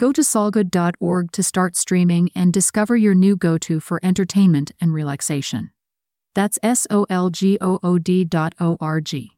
Go to solgood.org to start streaming and discover your new go to for entertainment and relaxation. That's S O L G O O D dot O R G.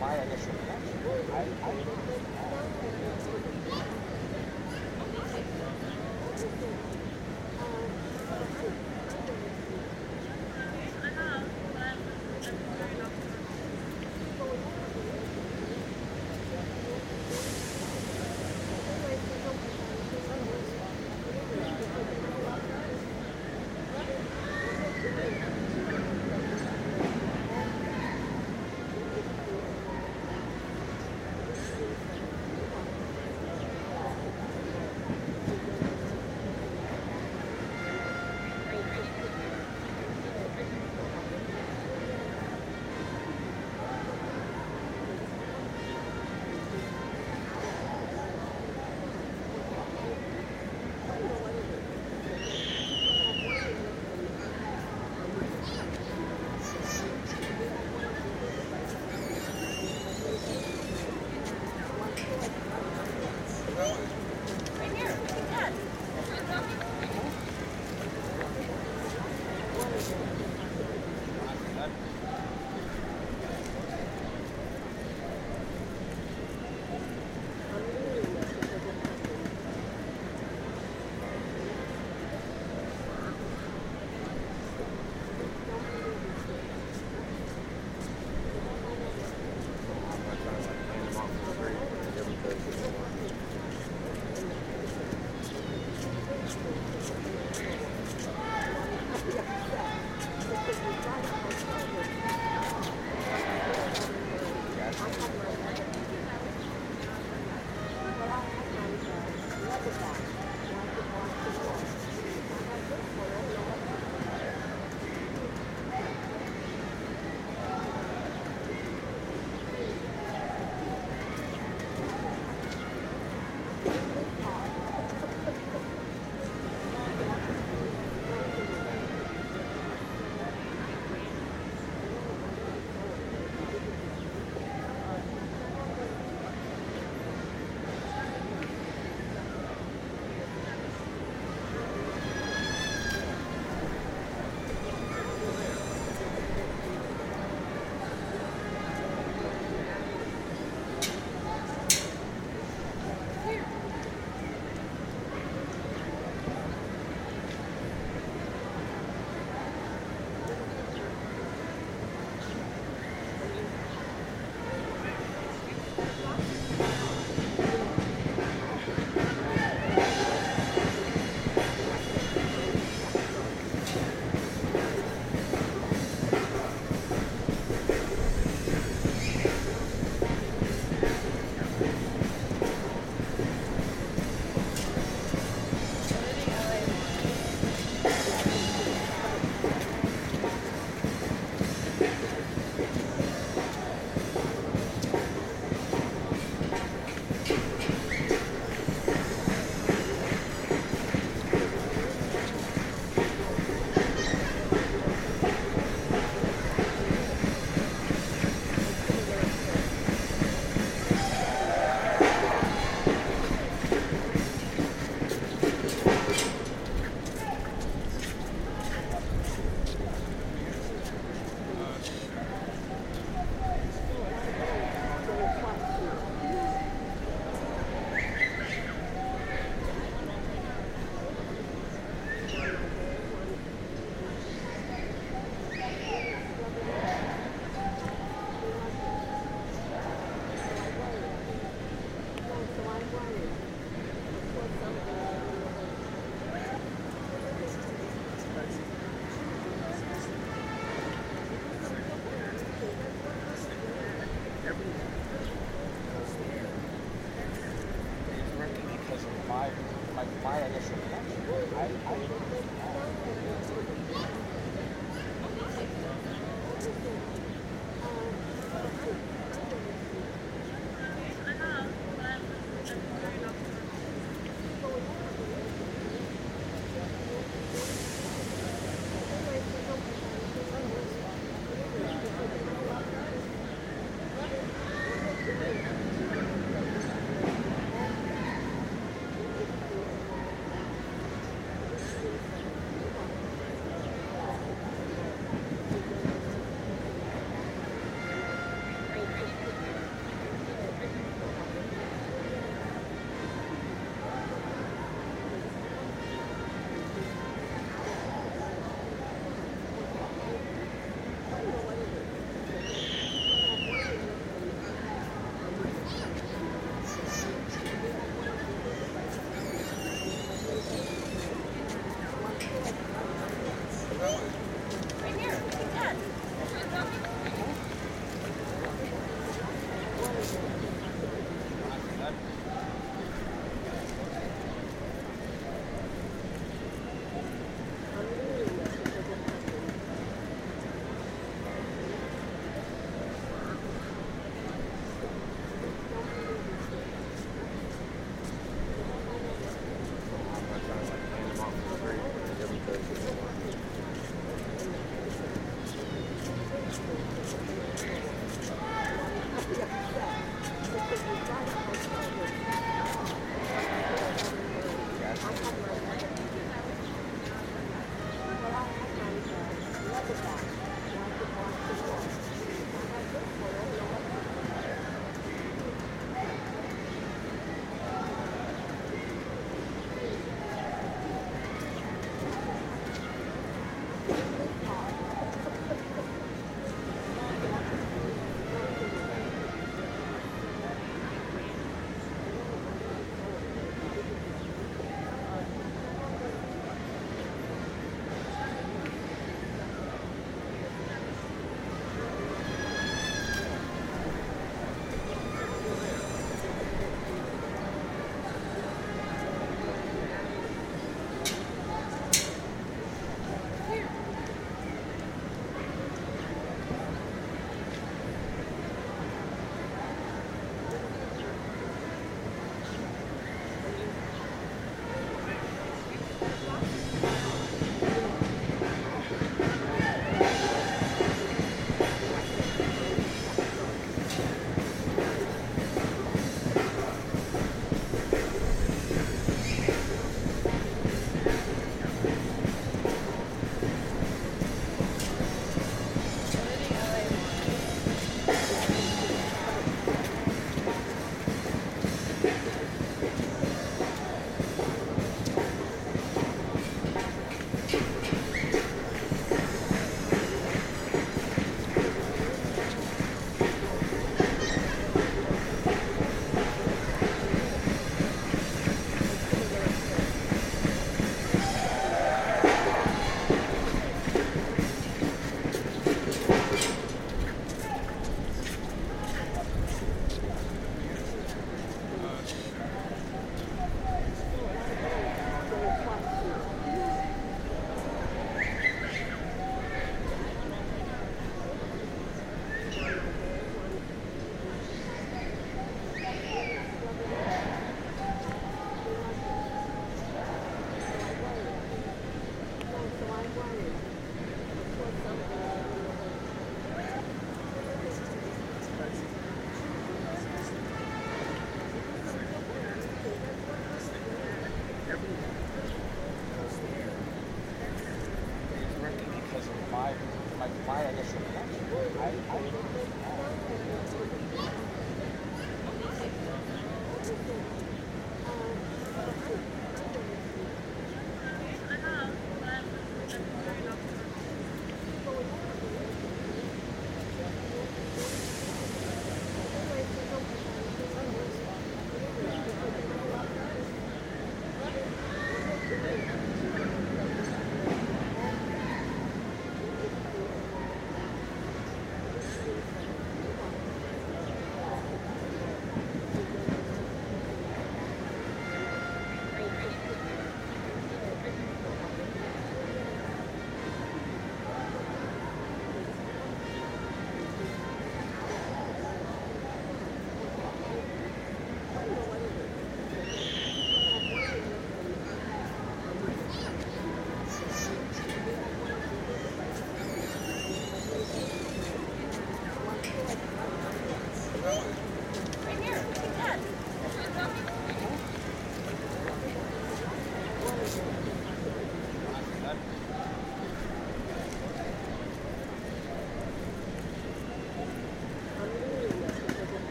前へ出してね。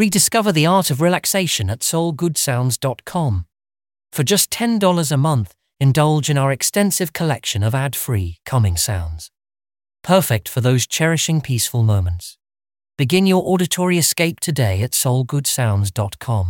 Rediscover the art of relaxation at solgoodsounds.com. For just $10 a month, indulge in our extensive collection of ad free, calming sounds. Perfect for those cherishing peaceful moments. Begin your auditory escape today at solgoodsounds.com.